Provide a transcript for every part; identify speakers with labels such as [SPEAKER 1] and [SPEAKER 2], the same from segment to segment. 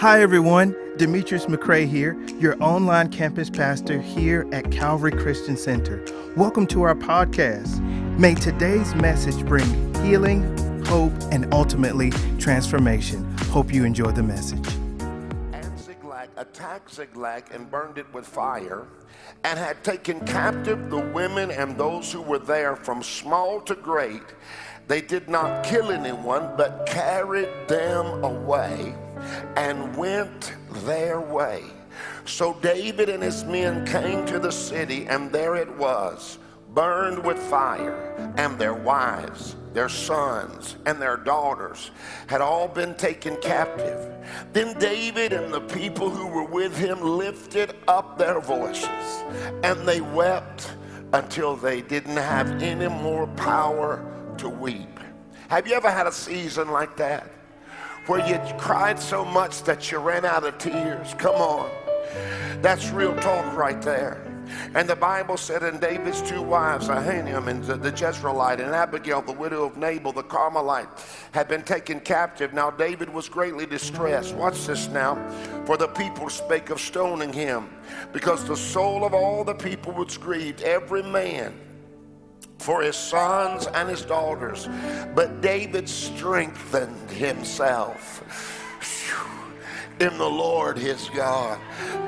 [SPEAKER 1] Hi, everyone. Demetrius McCrae here, your online campus pastor here at Calvary Christian Center. Welcome to our podcast. May today's message bring healing, hope, and ultimately transformation. Hope you enjoy the message.
[SPEAKER 2] And Ziklag attacked Ziklag and burned it with fire, and had taken captive the women and those who were there from small to great. They did not kill anyone, but carried them away and went their way. So David and his men came to the city, and there it was, burned with fire, and their wives, their sons, and their daughters had all been taken captive. Then David and the people who were with him lifted up their voices, and they wept until they didn't have any more power to weep. Have you ever had a season like that? Where you cried so much that you ran out of tears. Come on. That's real talk right there. And the Bible said, and David's two wives, Ahinoam and the Jezreelite, and Abigail, the widow of Nabal, the Carmelite, had been taken captive. Now David was greatly distressed. Watch this now. For the people spake of stoning him, because the soul of all the people was grieved, every man for his sons and his daughters. But David strengthened himself in the Lord his God.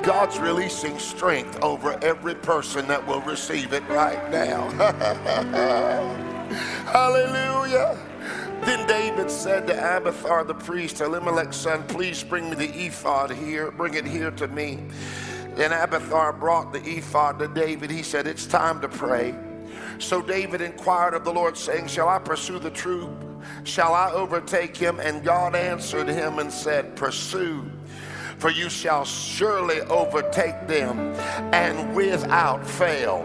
[SPEAKER 2] God's releasing strength over every person that will receive it right now. Hallelujah. Then David said to Abiathar the priest, Ahimelech's son, please bring me the ephod here, bring it here to me. Then Abiathar brought the ephod to David. He said, It's time to pray. So David inquired of the Lord, saying, Shall I pursue the troop? Shall I overtake him? And God answered him and said, Pursue, for you shall surely overtake them, and without fail.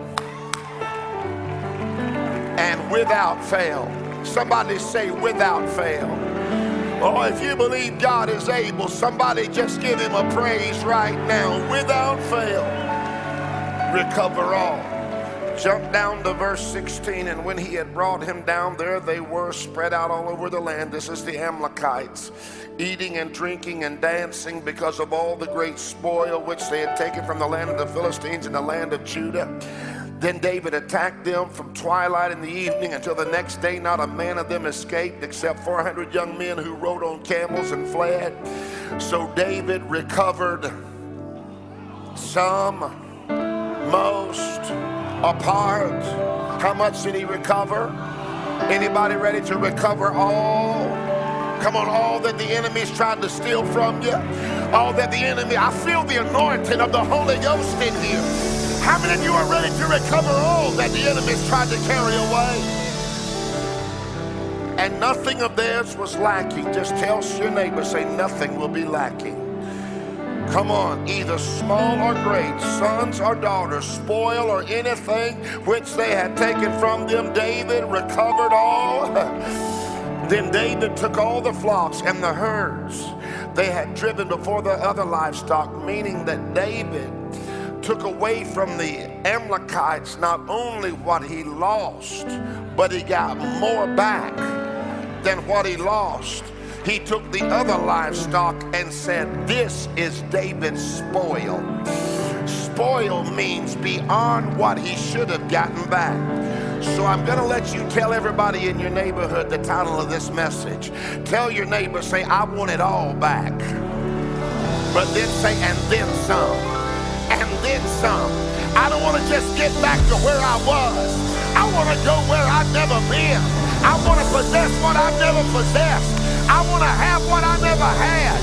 [SPEAKER 2] And without fail. Somebody say, without fail. Oh, if you believe God is able, somebody just give him a praise right now. Without fail, recover all. Jump down to verse 16. And when he had brought him down, there they were spread out all over the land. This is the Amalekites, eating and drinking and dancing because of all the great spoil which they had taken from the land of the Philistines and the land of Judah. Then David attacked them from twilight in the evening until the next day. Not a man of them escaped except 400 young men who rode on camels and fled. So David recovered some, most, apart. How much did he recover? Anybody ready to recover all? Come on, all that the enemy's trying to steal from you. All that the enemy, I feel the anointing of the Holy Ghost in here. How many of you are ready to recover all that the enemy's tried to carry away? And nothing of theirs was lacking. Just tell your neighbor, say, nothing will be lacking. Come on, either small or great, sons or daughters, spoil or anything which they had taken from them, David recovered all. then David took all the flocks and the herds they had driven before the other livestock, meaning that David took away from the Amalekites not only what he lost, but he got more back than what he lost he took the other livestock and said, This is David's spoil. Spoil means beyond what he should have gotten back. So I'm going to let you tell everybody in your neighborhood the title of this message. Tell your neighbor, say, I want it all back. But then say, and then some. And then some. I don't want to just get back to where I was. I want to go where I've never been. I want to possess what I've never possessed. I want to have what I never had.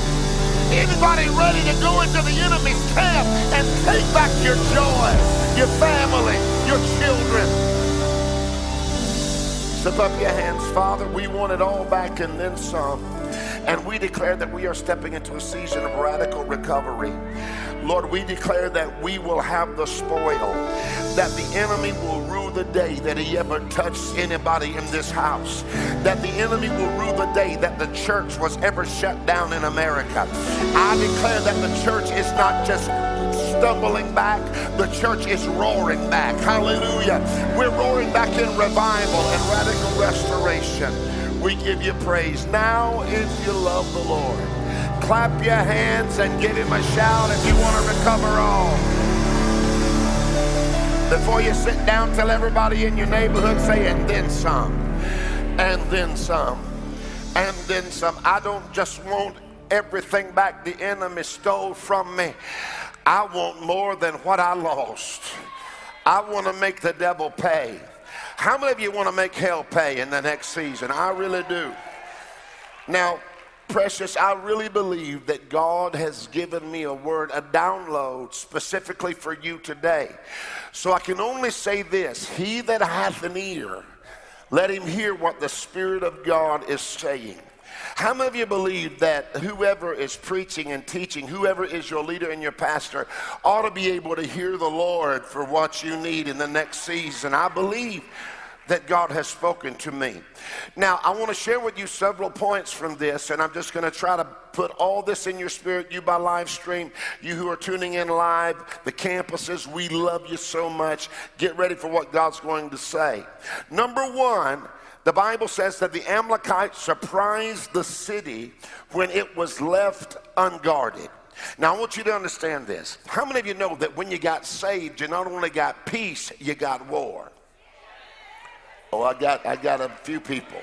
[SPEAKER 2] Anybody ready to go into the enemy's camp and take back your joy, your family, your children? Slip up your hands, Father. We want it all back and then some. And we declare that we are stepping into a season of radical recovery. Lord, we declare that we will have the spoil, that the enemy will rule the day that he ever touched anybody in this house, that the enemy will rule the day that the church was ever shut down in America. I declare that the church is not just stumbling back, the church is roaring back. Hallelujah. We're roaring back in revival and radical restoration. We give you praise. Now, if you love the Lord, clap your hands and give him a shout if you want to recover all. Before you sit down, tell everybody in your neighborhood, say, and then some, and then some, and then some. I don't just want everything back the enemy stole from me. I want more than what I lost. I want to make the devil pay. How many of you want to make hell pay in the next season? I really do. Now, precious, I really believe that God has given me a word, a download specifically for you today. So I can only say this He that hath an ear, let him hear what the Spirit of God is saying. How many of you believe that whoever is preaching and teaching, whoever is your leader and your pastor, ought to be able to hear the Lord for what you need in the next season? I believe that God has spoken to me. Now, I want to share with you several points from this, and I'm just going to try to put all this in your spirit. You by live stream, you who are tuning in live, the campuses, we love you so much. Get ready for what God's going to say. Number one, the Bible says that the Amalekites surprised the city when it was left unguarded. Now, I want you to understand this. How many of you know that when you got saved, you not only got peace, you got war? Oh, I got, I got a few people.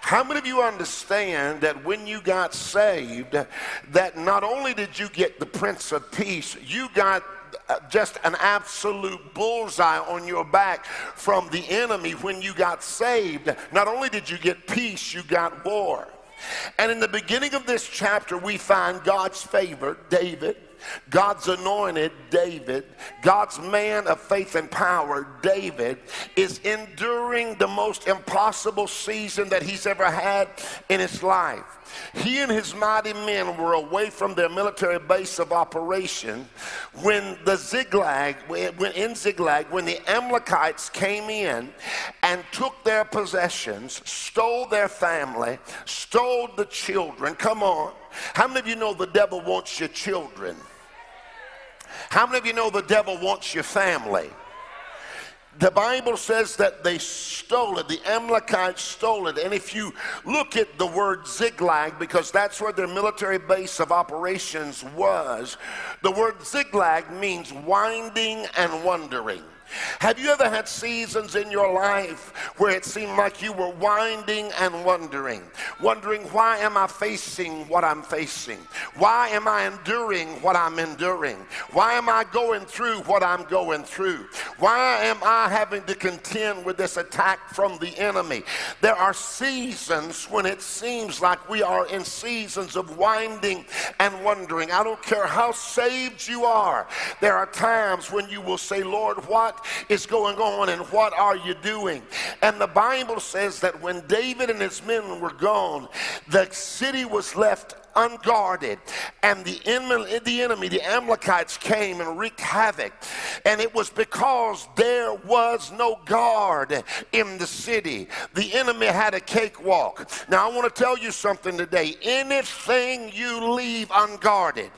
[SPEAKER 2] How many of you understand that when you got saved, that not only did you get the Prince of Peace, you got uh, just an absolute bullseye on your back from the enemy when you got saved. Not only did you get peace, you got war. And in the beginning of this chapter, we find God's favor, David God's anointed, David, God's man of faith and power, David, is enduring the most impossible season that he's ever had in his life. He and his mighty men were away from their military base of operation when the Ziklag, when in Ziklag, when the Amalekites came in and took their possessions, stole their family, stole the children. Come on. How many of you know the devil wants your children? How many of you know the devil wants your family? The Bible says that they stole it. The Amalekites stole it. And if you look at the word Ziklag, because that's where their military base of operations was, the word Ziklag means winding and wondering. Have you ever had seasons in your life where it seemed like you were winding and wondering, wondering why am I facing what I'm facing? Why am I enduring what I'm enduring? Why am I going through what I'm going through? Why am I having to contend with this attack from the enemy? There are seasons when it seems like we are in seasons of winding and wondering. I don't care how saved you are. There are times when you will say, Lord, what is going on and what are you doing? And the Bible says that when David and his men were gone, the city was left unguarded. And the enemy, the enemy, the Amalekites came and wreaked havoc. And it was because there was no guard in the city. The enemy had a cakewalk. Now, I want to tell you something today. Anything you leave unguarded,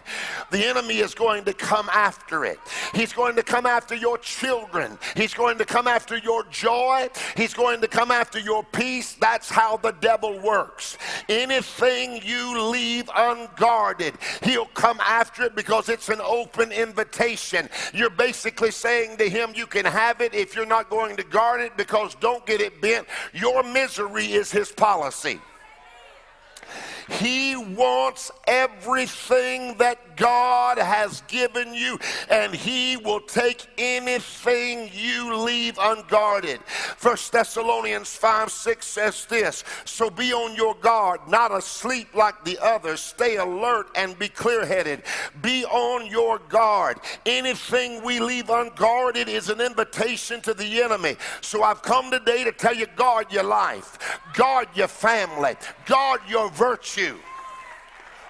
[SPEAKER 2] the enemy is going to come after it. He's going to come after your children. He's going to come after your joy. He's going to come after your peace. That's how the devil works. Anything you leave leave unguarded, he'll come after it because it's an open invitation. You're basically saying to him, You can have it if you're not going to guard it because don't get it bent. Your misery is his policy. He wants everything that God has given you, and He will take anything you leave unguarded. First Thessalonians 5 6 says this So be on your guard, not asleep like the others. Stay alert and be clear headed. Be on your guard. Anything we leave unguarded is an invitation to the enemy. So I've come today to tell you guard your life, guard your family, guard your virtue.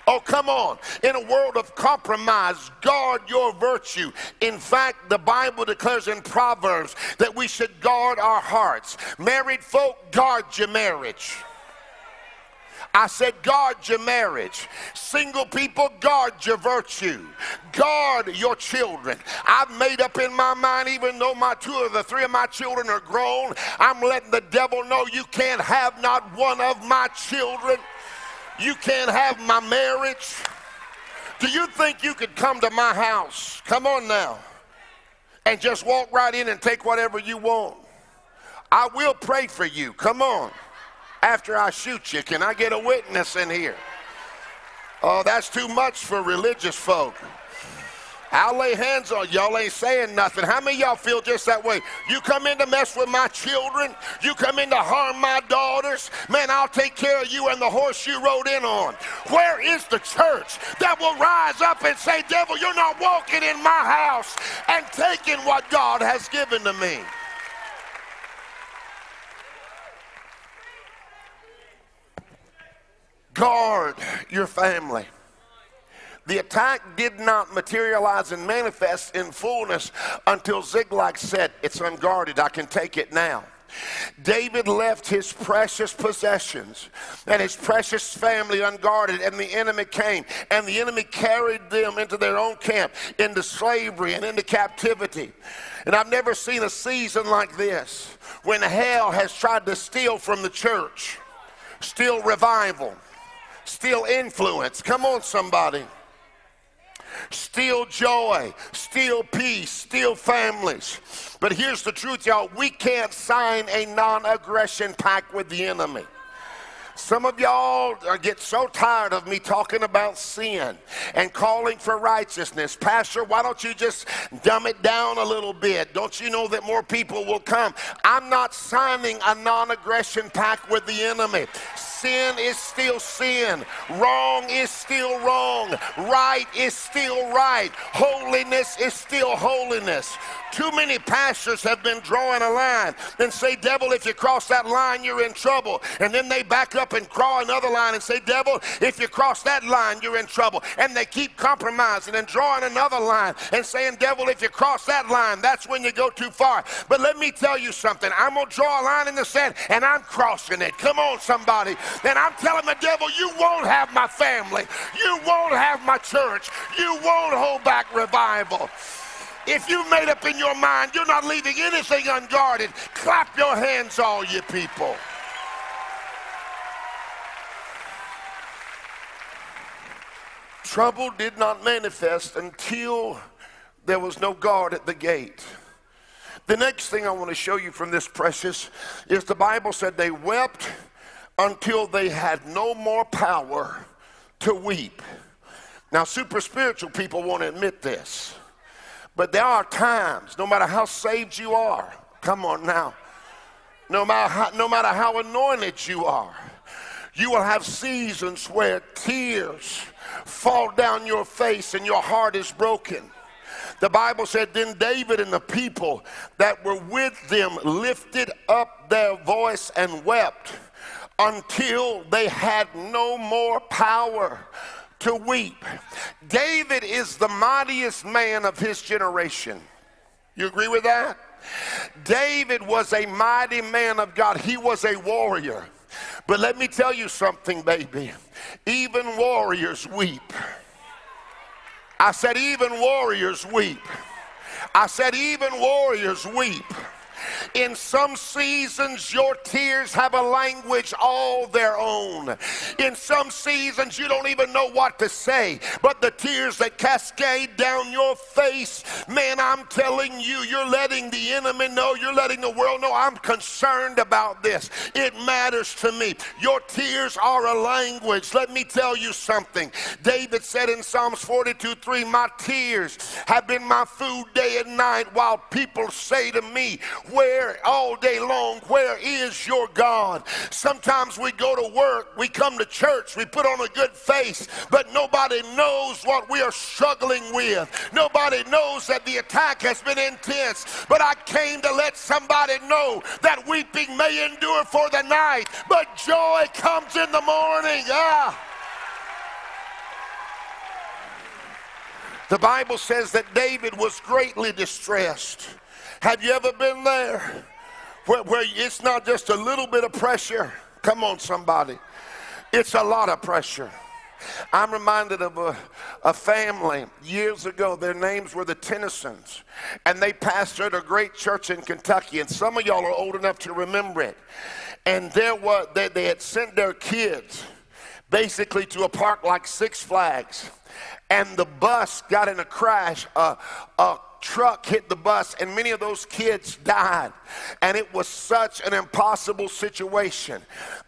[SPEAKER 2] Oh, come on. In a world of compromise, guard your virtue. In fact, the Bible declares in Proverbs that we should guard our hearts. Married folk, guard your marriage. I said, guard your marriage. Single people, guard your virtue. Guard your children. I've made up in my mind, even though my two of the three of my children are grown, I'm letting the devil know you can't have not one of my children. You can't have my marriage. Do you think you could come to my house? Come on now. And just walk right in and take whatever you want. I will pray for you. Come on. After I shoot you, can I get a witness in here? Oh, that's too much for religious folk. I'll lay hands on y'all ain't saying nothing. How many y'all feel just that way? You come in to mess with my children, you come in to harm my daughters, man, I'll take care of you and the horse you rode in on. Where is the church that will rise up and say, Devil, you're not walking in my house and taking what God has given to me? Guard your family. The attack did not materialize and manifest in fullness until Ziklag said, It's unguarded, I can take it now. David left his precious possessions and his precious family unguarded, and the enemy came, and the enemy carried them into their own camp, into slavery and into captivity. And I've never seen a season like this when hell has tried to steal from the church, steal revival, steal influence. Come on, somebody steal joy, steal peace, steal families. But here's the truth, y'all we can't sign a non aggression pact with the enemy. Some of y'all get so tired of me talking about sin and calling for righteousness. Pastor, why don't you just dumb it down a little bit? Don't you know that more people will come? I'm not signing a non aggression pact with the enemy. Sin is still sin. Wrong is still wrong. Right is still right. Holiness is still holiness. Too many pastors have been drawing a line and say, Devil, if you cross that line, you're in trouble. And then they back up and draw another line and say, Devil, if you cross that line, you're in trouble. And they keep compromising and drawing another line and saying, Devil, if you cross that line, that's when you go too far. But let me tell you something. I'm going to draw a line in the sand and I'm crossing it. Come on, somebody. And I'm telling the devil, you won't have my family. You won't have my church. You won't hold back revival. If you've made up in your mind you're not leaving anything unguarded, clap your hands, all you people. Trouble did not manifest until there was no guard at the gate. The next thing I want to show you from this precious is the Bible said they wept until they had no more power to weep. Now, super spiritual people won't admit this. But there are times, no matter how saved you are, come on now, no matter how, no matter how anointed you are, you will have seasons where tears fall down your face and your heart is broken. The Bible said, Then David and the people that were with them lifted up their voice and wept until they had no more power to weep. David is the mightiest man of his generation. You agree with that? David was a mighty man of God, he was a warrior. But let me tell you something, baby. Even warriors weep. I said, even warriors weep. I said, even warriors weep. In some seasons, your tears have a language all their own. In some seasons, you don't even know what to say, but the tears that cascade down your face, man, I'm telling you, you're letting the enemy know, you're letting the world know I'm concerned about this. It matters to me. Your tears are a language. Let me tell you something. David said in Psalms 42 3, My tears have been my food day and night while people say to me, where all day long, where is your God? Sometimes we go to work, we come to church, we put on a good face, but nobody knows what we are struggling with. Nobody knows that the attack has been intense. But I came to let somebody know that weeping may endure for the night, but joy comes in the morning. Ah. The Bible says that David was greatly distressed. Have you ever been there? Where, where it's not just a little bit of pressure. Come on, somebody. It's a lot of pressure. I'm reminded of a, a, family years ago. Their names were the Tennysons, and they pastored a great church in Kentucky. And some of y'all are old enough to remember it. And there was they, they had sent their kids basically to a park like Six Flags and the bus got in a crash. Uh, a truck hit the bus, and many of those kids died. And it was such an impossible situation.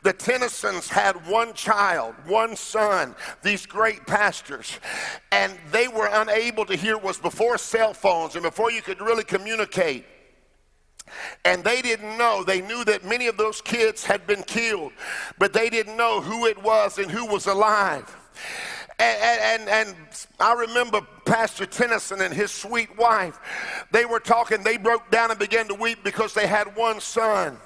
[SPEAKER 2] The Tennysons had one child, one son, these great pastors, and they were unable to hear. Was before cell phones and before you could really communicate. And they didn't know. They knew that many of those kids had been killed, but they didn't know who it was and who was alive. And, and, and, I remember Pastor Tennyson and his sweet wife. They were talking, they broke down and began to weep because they had one son.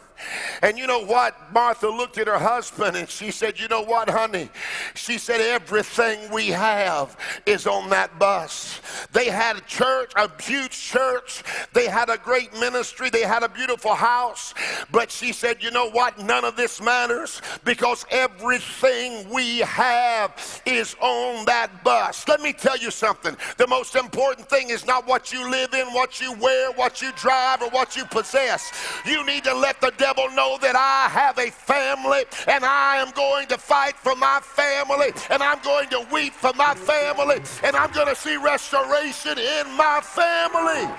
[SPEAKER 2] And you know what? Martha looked at her husband and she said, You know what, honey? She said, Everything we have is on that bus. They had a church, a huge church. They had a great ministry. They had a beautiful house. But she said, You know what? None of this matters because everything we have is on that bus. Let me tell you something. The most important thing is not what you live in, what you wear, what you drive, or what you possess. You need to let the devil devil know that I have a family and I am going to fight for my family and I'm going to weep for my family and I'm going to see restoration in my family.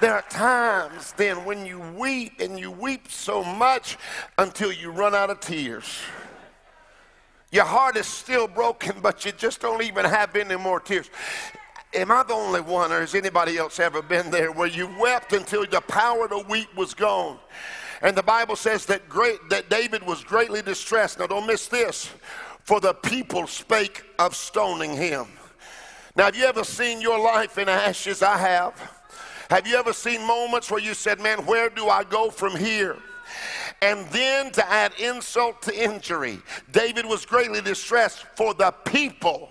[SPEAKER 2] There are times then when you weep and you weep so much until you run out of tears. Your heart is still broken, but you just don't even have any more tears. Am I the only one, or has anybody else ever been there where you wept until the power to weep was gone? And the Bible says that great that David was greatly distressed. Now don't miss this. For the people spake of stoning him. Now, have you ever seen your life in ashes? I have. Have you ever seen moments where you said, Man, where do I go from here? And then to add insult to injury, David was greatly distressed for the people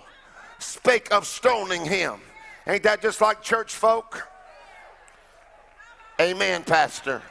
[SPEAKER 2] spake of stoning him. Ain't that just like church folk? Amen, Pastor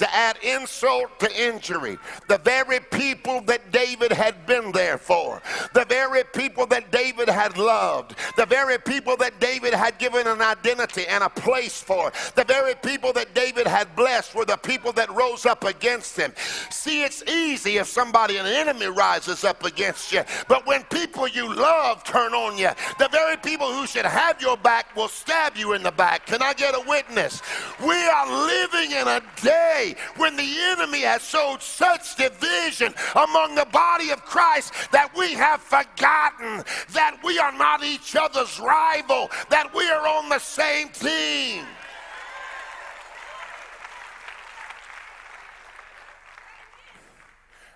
[SPEAKER 2] to add insult to injury. The very people that David had been there for, the very people that David had loved, the very people that David had given an identity and a place for, the very people that David had blessed were the people that rose up against him. See, it's easy if somebody, an enemy, rises up against you, but when people you love turn on you, the very people who should have your back will stab you in the back. Can I get a witness? We are living in a day when the enemy has sowed such division among the body of Christ that we have forgotten that we are not each other's rival, that we are on the same team.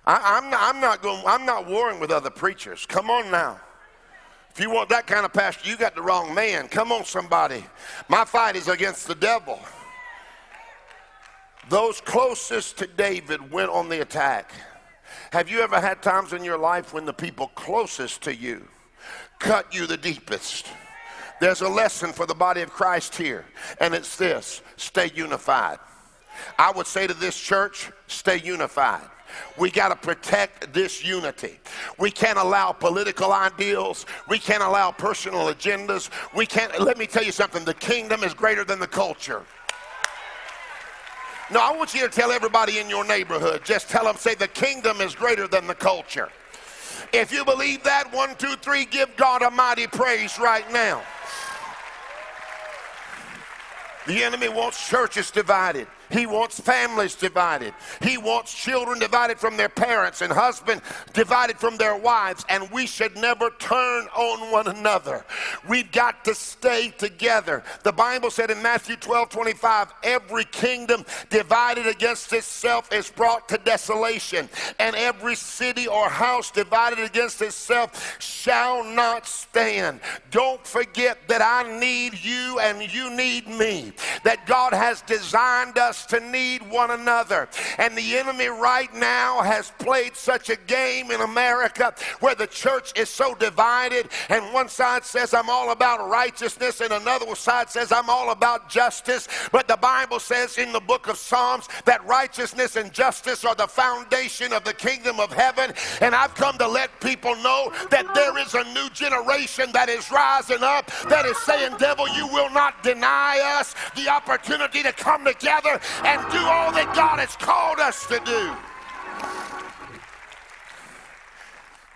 [SPEAKER 2] I, am not, I'm not going. I'm not warring with other preachers. Come on now. If you want that kind of pastor, you got the wrong man. Come on, somebody. My fight is against the devil. Those closest to David went on the attack. Have you ever had times in your life when the people closest to you cut you the deepest? There's a lesson for the body of Christ here, and it's this stay unified. I would say to this church, stay unified. We got to protect this unity. We can't allow political ideals. We can't allow personal agendas. We can't, let me tell you something the kingdom is greater than the culture. No, I want you to tell everybody in your neighborhood. Just tell them, say, the kingdom is greater than the culture. If you believe that, one, two, three, give God a mighty praise right now. The enemy wants churches divided. He wants families divided. He wants children divided from their parents and husband divided from their wives. And we should never turn on one another. We've got to stay together. The Bible said in Matthew 12 25, every kingdom divided against itself is brought to desolation, and every city or house divided against itself shall not stand. Don't forget that I need you and you need me, that God has designed us to need one another. And the enemy right now has played such a game in America where the church is so divided, and one side says, I'm all about righteousness, and another side says, I'm all about justice. But the Bible says in the book of Psalms that righteousness and justice are the foundation of the kingdom of heaven. And I've come to let people know that there is a new generation that is rising up that is saying, Devil, you will not deny us the opportunity to come together and do all that God has called us to do.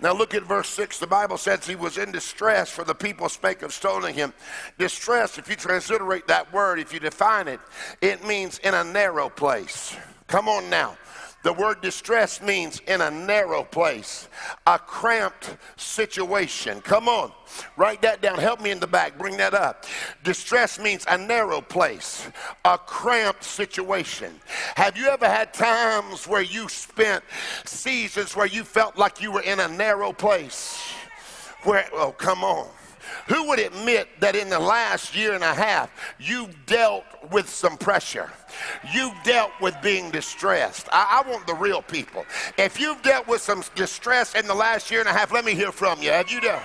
[SPEAKER 2] Now look at verse 6. The Bible says he was in distress, for the people spake of stoning him. Distress, if you transliterate that word, if you define it, it means in a narrow place. Come on now. The word distress means in a narrow place, a cramped situation. Come on, write that down. Help me in the back. Bring that up. Distress means a narrow place, a cramped situation. Have you ever had times where you spent seasons where you felt like you were in a narrow place? Where, oh, come on. Who would admit that in the last year and a half you've dealt with some pressure? You've dealt with being distressed. I, I, want the real people. If you've dealt with some distress in the last year and a half, let me hear from you. Have you done?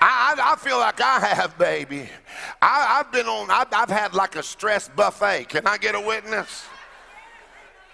[SPEAKER 2] I, I, I feel like I have, baby. I, have been on, I've, I've had like a stress buffet. Can I get a witness?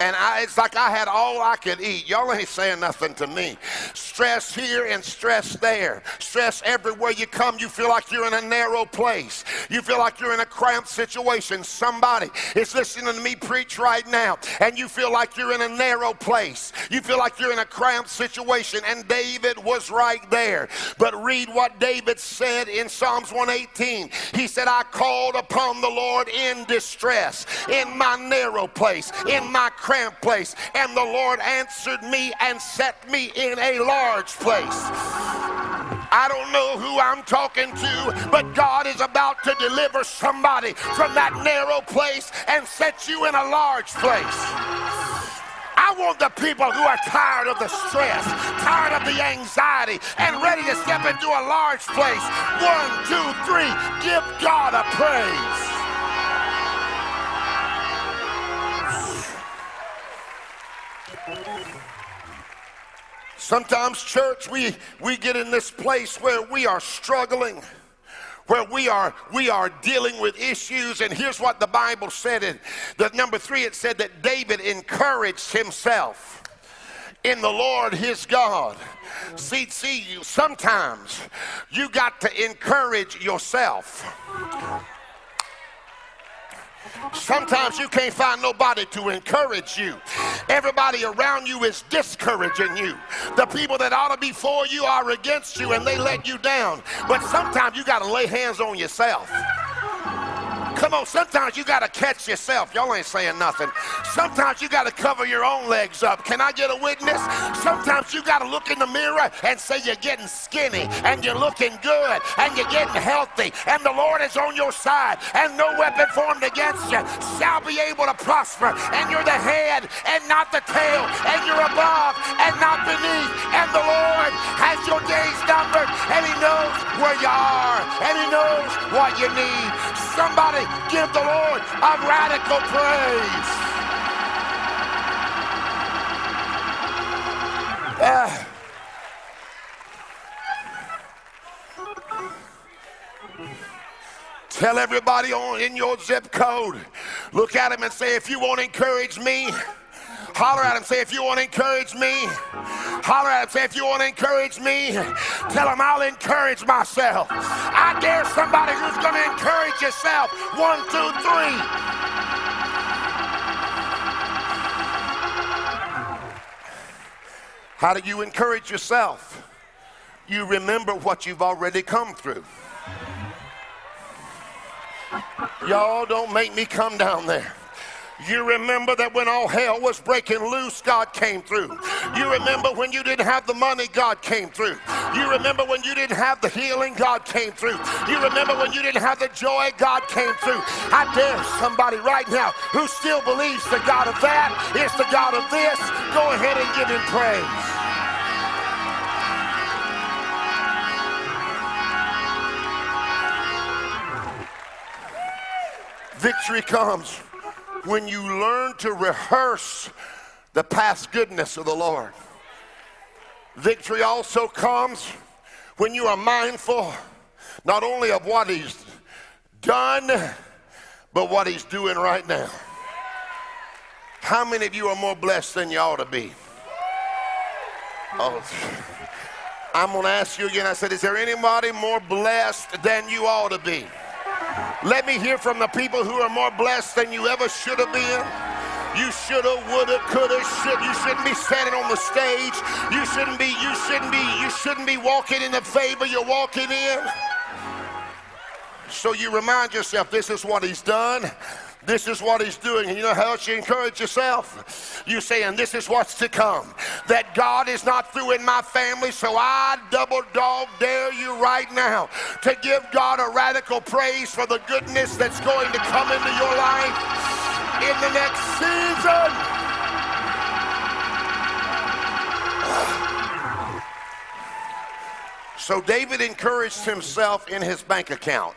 [SPEAKER 2] And I, it's like I had all I could eat. Y'all ain't saying nothing to me. Stress here and stress there. Stress everywhere you come, you feel like you're in a narrow place. You feel like you're in a cramped situation. Somebody is listening to me preach right now, and you feel like you're in a narrow place. You feel like you're in a cramped situation, and David was right there. But read what David said in Psalms 118. He said, I called upon the Lord in distress, in my narrow place, in my cramped place. And the Lord answered me and set me in a large place. I don't know who I'm talking to, but God is about to deliver somebody from that narrow place and set you in a large place. I want the people who are tired of the stress, tired of the anxiety, and ready to step into a large place. One, two, three, give God a praise. Sometimes, church, we, we get in this place where we are struggling, where we are, we are dealing with issues. And here's what the Bible said. In the number three, it said that David encouraged himself in the Lord his God. See, see, you sometimes you got to encourage yourself. Sometimes you can't find nobody to encourage you. Everybody around you is discouraging you. The people that ought to be for you are against you and they let you down. But sometimes you got to lay hands on yourself. Come on, sometimes you got to catch yourself. Y'all ain't saying nothing. Sometimes you got to cover your own legs up. Can I get a witness? Sometimes you got to look in the mirror and say you're getting skinny and you're looking good and you're getting healthy and the Lord is on your side and no weapon formed against you shall be able to prosper and you're the head and not the tail and you're above and not beneath and the Lord has your days numbered and he knows where you are and he knows what you need. Somebody give the Lord a radical praise. Uh, tell everybody on in your zip code, look at him and say, if you won't encourage me, Holler at him, say, if you want to encourage me. Holler at him, say, if you want to encourage me. Tell him I'll encourage myself. I dare somebody who's going to encourage yourself. One, two, three. How do you encourage yourself? You remember what you've already come through. Y'all don't make me come down there. You remember that when all hell was breaking loose, God came through. You remember when you didn't have the money, God came through. You remember when you didn't have the healing, God came through. You remember when you didn't have the joy, God came through. I dare somebody right now who still believes the God of that is the God of this. Go ahead and give him praise. Victory comes when you learn to rehearse the past goodness of the Lord. Victory also comes when you are mindful not only of what He's done, but what He's doing right now. How many of you are more blessed than you ought to be? Oh, I'm going to ask you again. I said, Is there anybody more blessed than you ought to be? Let me hear from the people who are more blessed than you ever should have been. You shoulda, woulda, coulda, should. You shouldn't be standing on the stage. You shouldn't be, you shouldn't be, you shouldn't be walking in the favor you're walking in. So you remind yourself this is what he's done. This is what he's doing. And you know how you encourage yourself? You say, and this is what's to come. That God is not through in my family, so I double dog dare you right now to give God a radical praise for the goodness that's going to come into your life in the next season. So David encouraged himself in his bank account.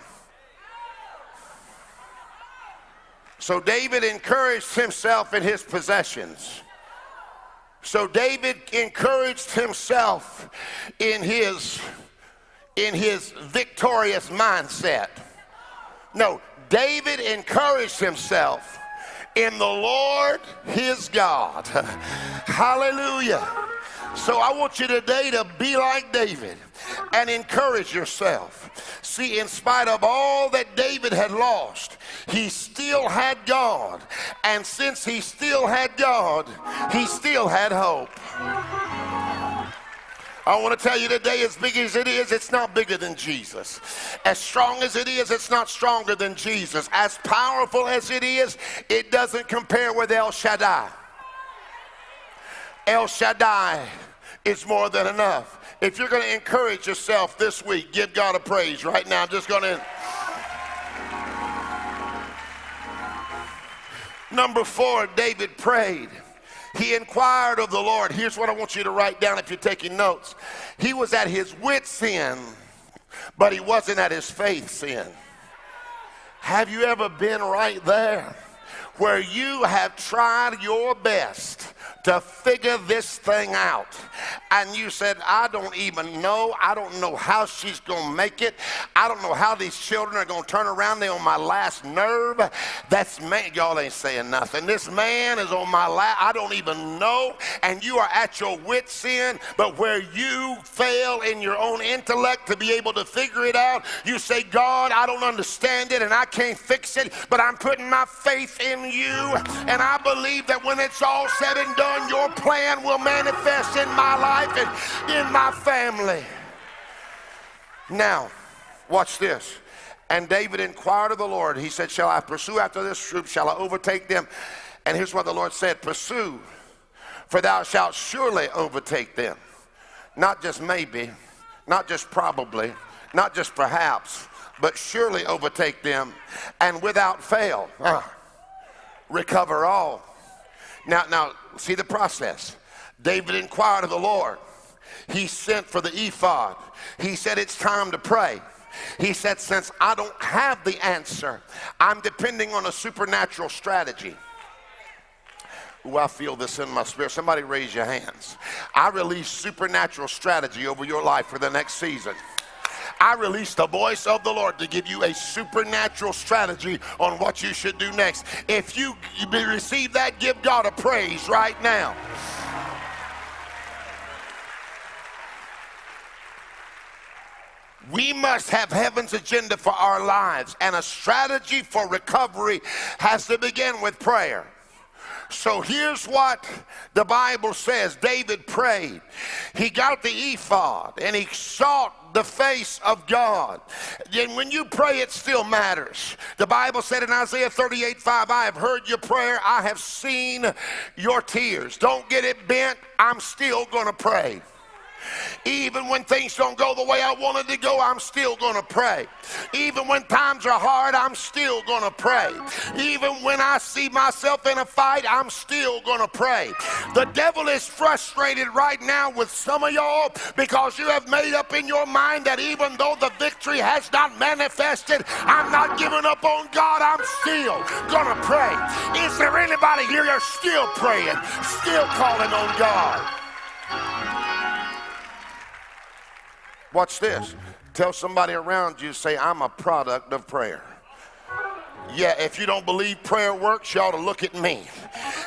[SPEAKER 2] So David encouraged himself in his possessions. So David encouraged himself in his in his victorious mindset. No, David encouraged himself in the Lord his God. Hallelujah. So I want you today to be like David and encourage yourself. See, in spite of all that David had lost, he still had God. And since he still had God, he still had hope. I want to tell you today, as big as it is, it's not bigger than Jesus. As strong as it is, it's not stronger than Jesus. As powerful as it is, it doesn't compare with El Shaddai. El Shaddai is more than enough. If you're going to encourage yourself this week, give God a praise right now. I'm just going to. Number four, David prayed. He inquired of the Lord. Here's what I want you to write down if you're taking notes. He was at his wit's end, but he wasn't at his faith's end. Have you ever been right there where you have tried your best to figure this thing out. And you said, I don't even know. I don't know how she's going to make it. I don't know how these children are going to turn around. They're on my last nerve. That's man. Y'all ain't saying nothing. This man is on my last. I don't even know. And you are at your wit's end. But where you fail in your own intellect to be able to figure it out, you say, God, I don't understand it and I can't fix it. But I'm putting my faith you. And I believe that when it's all said and done, your plan will manifest in my life and in my family. Now, watch this. And David inquired of the Lord. He said, Shall I pursue after this troop? Shall I overtake them? And here's what the Lord said Pursue, for thou shalt surely overtake them. Not just maybe, not just probably, not just perhaps, but surely overtake them, and without fail, uh, recover all. Now, now, see the process. David inquired of the Lord. He sent for the ephod. He said, It's time to pray. He said, Since I don't have the answer, I'm depending on a supernatural strategy. Ooh, I feel this in my spirit. Somebody raise your hands. I release supernatural strategy over your life for the next season. I release the voice of the Lord to give you a supernatural strategy on what you should do next. If you receive that, give God a praise right now. We must have heaven's agenda for our lives, and a strategy for recovery has to begin with prayer. So here's what the Bible says David prayed. He got the ephod and he sought the face of God. And when you pray, it still matters. The Bible said in Isaiah 38 5, I have heard your prayer, I have seen your tears. Don't get it bent, I'm still going to pray. Even when things don't go the way I wanted to go, I'm still going to pray. Even when times are hard, I'm still going to pray. Even when I see myself in a fight, I'm still going to pray. The devil is frustrated right now with some of y'all because you have made up in your mind that even though the victory has not manifested, I'm not giving up on God. I'm still going to pray. Is there anybody here that's still praying, still calling on God? Watch this. Tell somebody around you, say, I'm a product of prayer. Yeah, if you don't believe prayer works, you ought to look at me.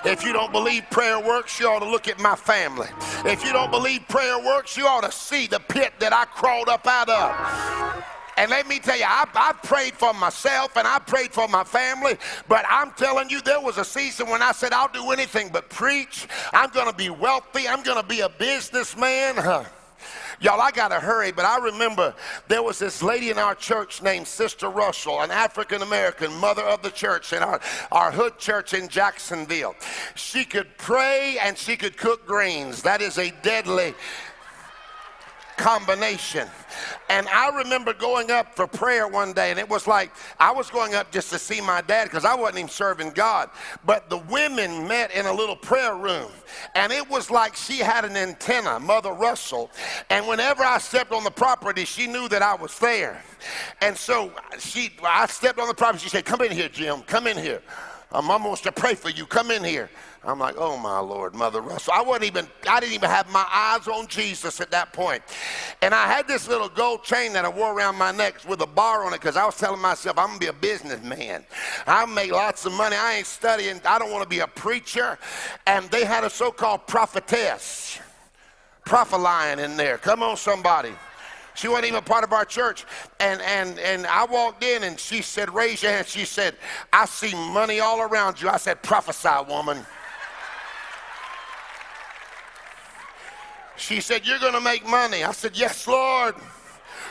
[SPEAKER 2] If you don't believe prayer works, you ought to look at my family. If you don't believe prayer works, you ought to see the pit that I crawled up out of. And let me tell you, I, I prayed for myself and I prayed for my family, but I'm telling you, there was a season when I said, I'll do anything but preach. I'm going to be wealthy. I'm going to be a businessman. Y'all, I got to hurry, but I remember there was this lady in our church named Sister Russell, an African American mother of the church in our, our hood church in Jacksonville. She could pray and she could cook greens. That is a deadly combination. And I remember going up for prayer one day, and it was like I was going up just to see my dad because I wasn't even serving God. But the women met in a little prayer room, and it was like she had an antenna, Mother Russell. And whenever I stepped on the property, she knew that I was there. And so she, I stepped on the property. She said, "Come in here, Jim. Come in here. Mom wants to pray for you. Come in here." I'm like, oh my Lord, Mother Russell. I wasn't even, I didn't even have my eyes on Jesus at that point. And I had this little gold chain that I wore around my neck with a bar on it because I was telling myself I'm gonna be a businessman. I'll make lots of money. I ain't studying, I don't want to be a preacher. And they had a so-called prophetess, prophet in there. Come on, somebody. She wasn't even part of our church. And, and, and I walked in and she said, Raise your hand. She said, I see money all around you. I said, Prophesy, woman. She said, You're going to make money. I said, Yes, Lord.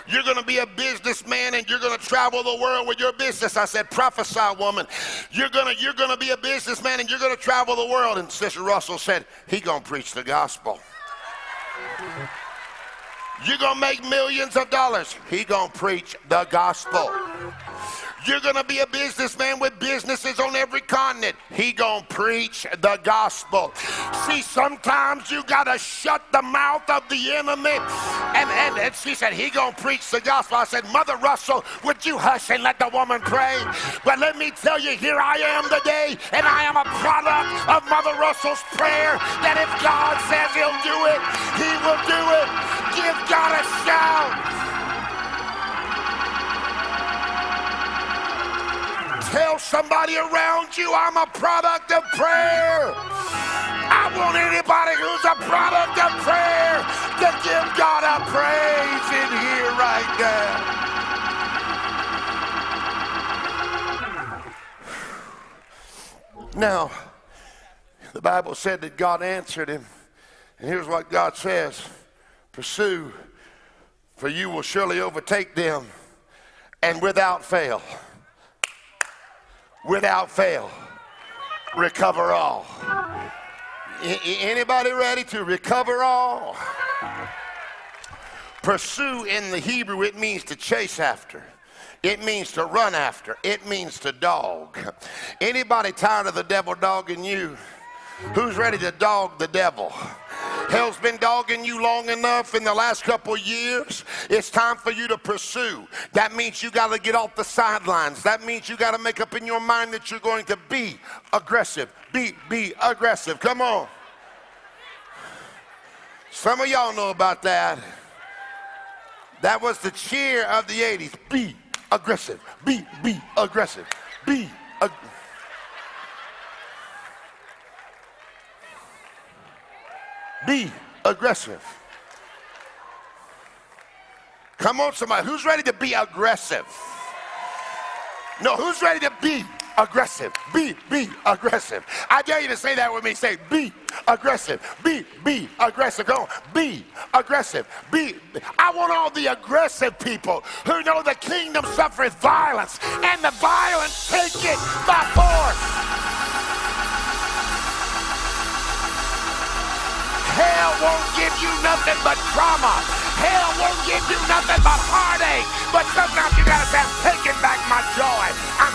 [SPEAKER 2] You're going to be a businessman and you're going to travel the world with your business. I said, prophesy, woman. You're going to, you're going to be a businessman and you're going to travel the world. And Sister Russell said, he going to preach the gospel. You're going to make millions of dollars. He going to preach the gospel. You're going to be a businessman with businesses on every continent. He going to preach the gospel. See, sometimes you got to shut the mouth of the enemy. And, and, and she said, he going to preach the gospel. I said, Mother Russell, would you hush and let the woman pray? But let me tell you, here I am today, and I am a product of Mother Russell's prayer that if God says he'll do it, he will do it. Give God a shout. Tell somebody around you I'm a product of prayer. I want anybody who's a product of prayer to give God a praise in here right now. Now, the Bible said that God answered him. And here's what God says Pursue, for you will surely overtake them, and without fail without fail recover all. Anybody ready to recover all? Pursue in the Hebrew, it means to chase after. It means to run after. It means to dog. Anybody tired of the devil dogging you? Who's ready to dog the devil? Hell's been dogging you long enough in the last couple years. It's time for you to pursue. That means you got to get off the sidelines. That means you got to make up in your mind that you're going to be aggressive. Be be aggressive. Come on. Some of y'all know about that. That was the cheer of the 80s. Be aggressive. Be be aggressive. Be aggressive. Be aggressive. Come on, somebody. Who's ready to be aggressive? No, who's ready to be aggressive? Be, be aggressive. I dare you to say that with me. Say, be aggressive. Be, be aggressive. Go on. Be aggressive. Be. I want all the aggressive people who know the kingdom suffers violence and the violence take it by force. Hell won't give you nothing but trauma. Hell won't give you nothing but heartache. But sometimes you gotta say, I'm taking back my joy. I'm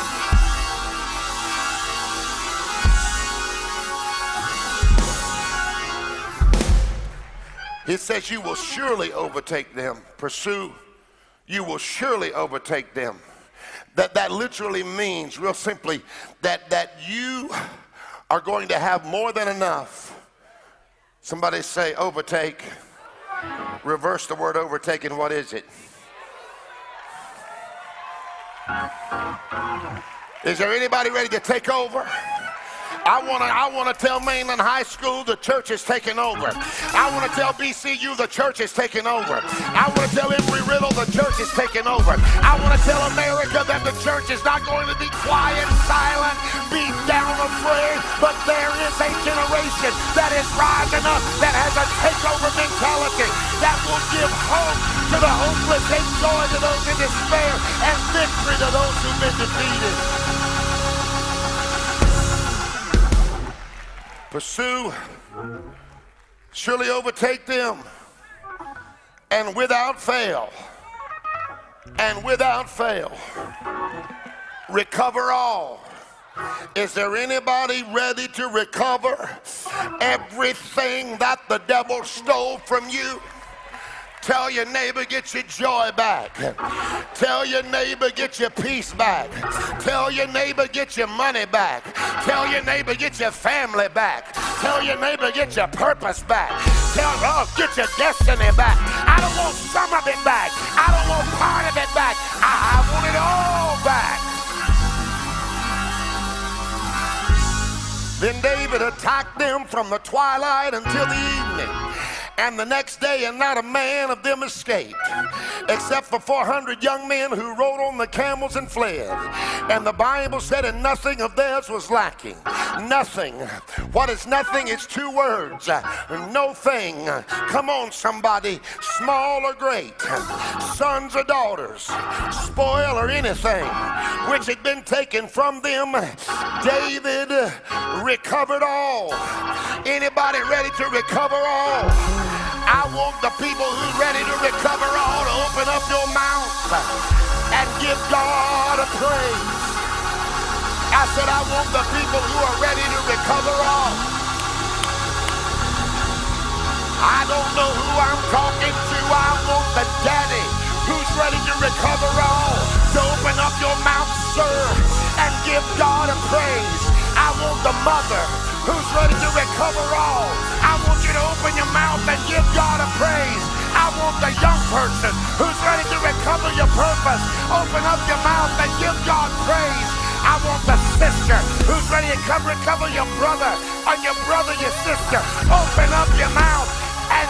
[SPEAKER 2] It says you will surely overtake them. Pursue, you will surely overtake them. That that literally means, real simply, that that you are going to have more than enough Somebody say overtake. Reverse the word overtake, and what is it? Is there anybody ready to take over? I want to I want to tell Mainland High School the church is taking over. I want to tell BCU the church is taking over. I want to tell Embry Riddle the church is taking over. I want to tell America that the church is not going to be quiet, silent, beat down, afraid, but there is a generation that is rising up that has a takeover mentality that will give hope to the hopeless and joy to those in despair and victory to those who've been defeated. Pursue, surely overtake them, and without fail, and without fail, recover all. Is there anybody ready to recover everything that the devil stole from you? Tell your neighbor, get your joy back. Tell your neighbor, get your peace back. Tell your neighbor, get your money back. Tell your neighbor, get your family back. Tell your neighbor, get your purpose back. Tell, oh, get your destiny back. I don't want some of it back. I don't want part of it back. I, I want it all back. Then David attacked them from the twilight until the evening. And the next day, and not a man of them escaped, except for 400 young men who rode on the camels and fled. And the Bible said, and nothing of theirs was lacking. Nothing. What is nothing? It's two words. No thing. Come on, somebody, small or great, sons or daughters, spoil or anything which had been taken from them, David recovered all. Anybody ready to recover all? I want the people who's ready to recover all to open up your mouth and give God a praise. I said, I want the people who are ready to recover all. I don't know who I'm talking to. I want the daddy who's ready to recover all to open up your mouth, sir, and give God a praise. I want the mother who's ready to recover all. I want you to open your mouth and give God a praise. I want the young person who's ready to recover your purpose. Open up your mouth and give God praise. I want the sister who's ready to come recover your brother or your brother, your sister. Open up your mouth and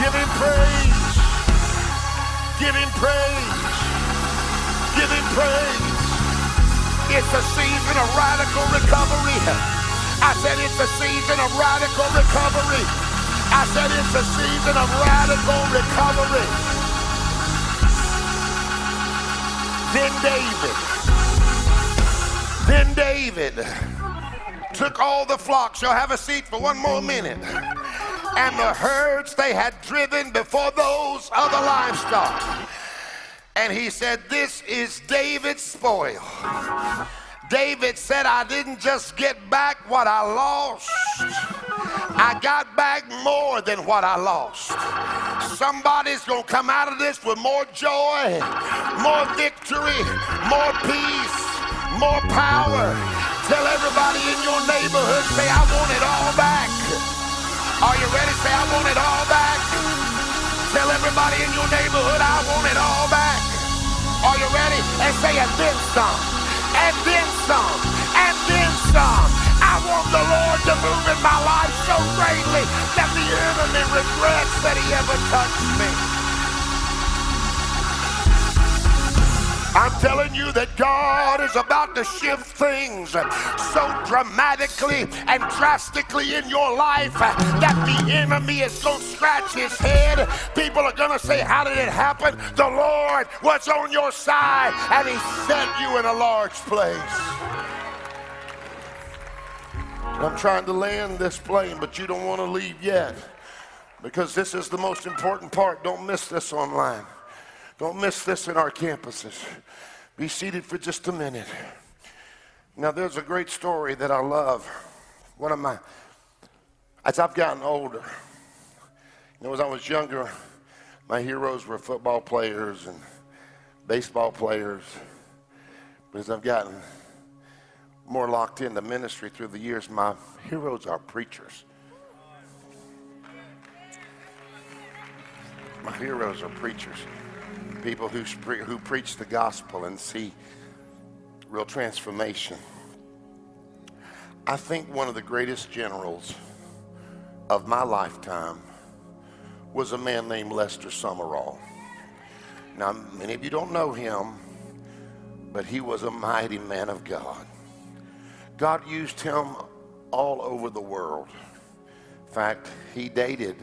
[SPEAKER 2] give him praise. Give him praise. Give him praise. It's a season of radical recovery. I said it's a season of radical recovery. I said it's a season of radical recovery. Then David, then David took all the flocks. You'll have a seat for one more minute. And the herds they had driven before those other livestock and he said, This is David's spoil. David said, I didn't just get back what I lost, I got back more than what I lost. Somebody's going to come out of this with more joy, more victory, more peace, more power. Tell everybody in your neighborhood, say, I want it all back. Are you ready? Say, I want it all back. Tell everybody in your neighborhood, I want it all back. And say, and then some, and then some, and then some. I want the Lord to move in my life so greatly that the enemy regrets that he ever touched me. I'm telling you that God is about to shift things so dramatically and drastically in your life that the enemy is going to scratch his head. People are going to say, How did it happen? The Lord was on your side and he set you in a large place. I'm trying to land this plane, but you don't want to leave yet because this is the most important part. Don't miss this online. Don't miss this in our campuses. Be seated for just a minute. Now, there's a great story that I love. One of my, as I've gotten older, you know, as I was younger, my heroes were football players and baseball players. But as I've gotten more locked into ministry through the years, my heroes are preachers. My heroes are preachers people who, who preach the gospel and see real transformation. I think one of the greatest generals of my lifetime was a man named Lester Sumrall. Now, many of you don't know him, but he was a mighty man of God. God used him all over the world. In fact, he dated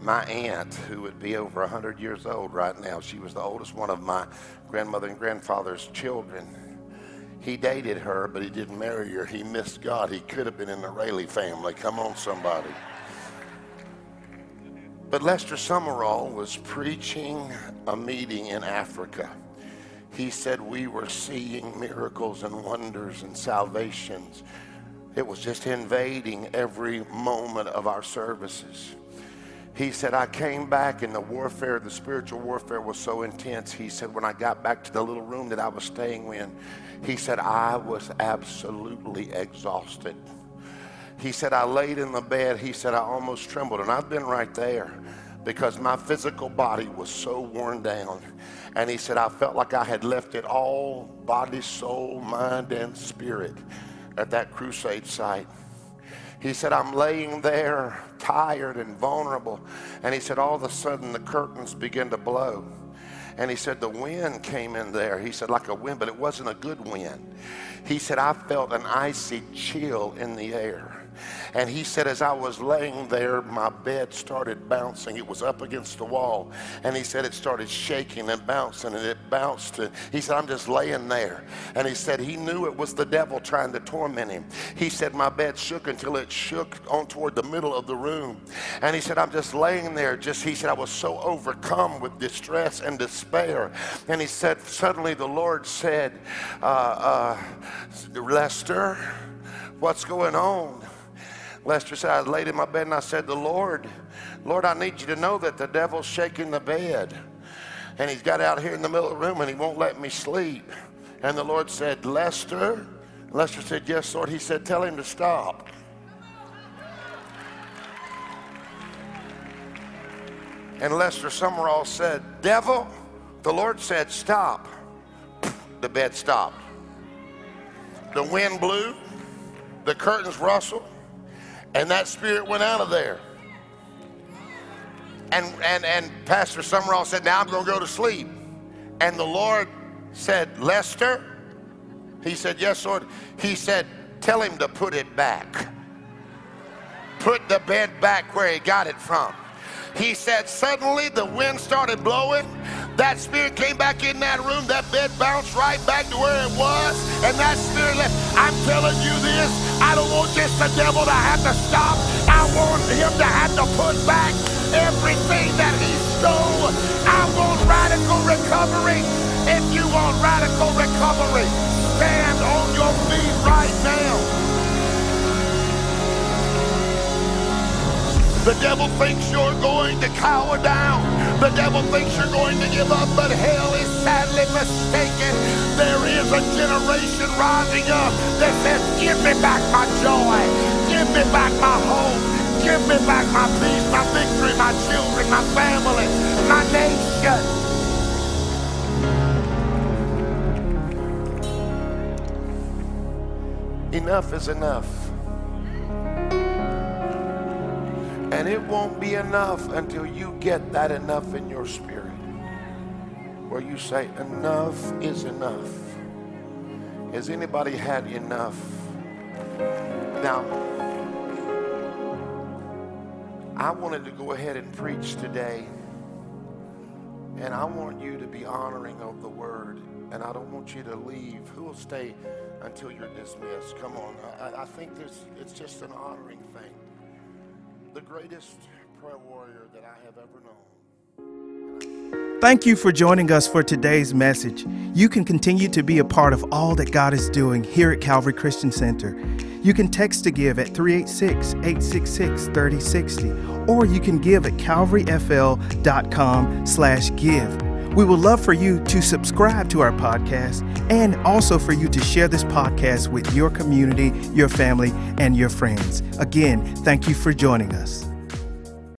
[SPEAKER 2] my aunt, who would be over 100 years old right now. She was the oldest one of my grandmother and grandfather's children. He dated her, but he didn't marry her. He missed God. He could have been in the Raley family. Come on, somebody. But Lester Sumrall was preaching a meeting in Africa. He said we were seeing miracles and wonders and salvations. It was just invading every moment of our services. He said, I came back and the warfare, the spiritual warfare was so intense. He said, when I got back to the little room that I was staying in, he said, I was absolutely exhausted. He said, I laid in the bed. He said, I almost trembled. And I've been right there because my physical body was so worn down. And he said, I felt like I had left it all body, soul, mind, and spirit at that crusade site. He said, I'm laying there tired and vulnerable. And he said, all of a sudden the curtains began to blow. And he said, the wind came in there. He said, like a wind, but it wasn't a good wind. He said, I felt an icy chill in the air. And he said, as I was laying there, my bed started bouncing. It was up against the wall. And he said, it started shaking and bouncing, and it bounced. And he said, I'm just laying there. And he said, he knew it was the devil trying to torment him. He said, my bed shook until it shook on toward the middle of the room. And he said, I'm just laying there. Just, he said, I was so overcome with distress and despair. And he said, suddenly the Lord said, uh, uh, Lester, what's going on? Lester said, I laid in my bed and I said, The Lord, Lord, I need you to know that the devil's shaking the bed. And he's got out here in the middle of the room and he won't let me sleep. And the Lord said, Lester. Lester said, Yes, Lord. He said, Tell him to stop. And Lester Sumrall said, Devil, the Lord said, Stop. The bed stopped. The wind blew, the curtains rustled, and that spirit went out of there. And, and, and Pastor Sumrall said, Now I'm going to go to sleep. And the Lord said, Lester? He said, Yes, Lord. He said, Tell him to put it back. Put the bed back where he got it from. He said, Suddenly the wind started blowing that spirit came back in that room. That bed bounced right back to where it was. And that spirit left. I'm telling you this. I don't want just the devil to have to stop. I want him to have to put back everything that he stole. I want radical recovery. If you want radical recovery, stand on your feet right now. The devil thinks you're going to cower down. The devil thinks you're going to give up, but hell is sadly mistaken. There is a generation rising up that says, Give me back my joy. Give me back my hope. Give me back my peace, my victory, my children, my family, my nation. Enough is enough. And it won't be enough until you get that enough in your spirit. Where you say, enough is enough. Has anybody had enough? Now, I wanted to go ahead and preach today. And I want you to be honoring of the word. And I don't want you to leave. Who will stay until you're dismissed? Come on. I, I think it's just an honoring thing the greatest prayer warrior that I have ever known.
[SPEAKER 1] Thank you for joining us for today's message. You can continue to be a part of all that God is doing here at Calvary Christian Center. You can text to give at 386 866 3060, or you can give at calvaryfl.com slash give. We would love for you to subscribe to our podcast and also for you to share this podcast with your community, your family, and your friends. Again, thank you for joining us.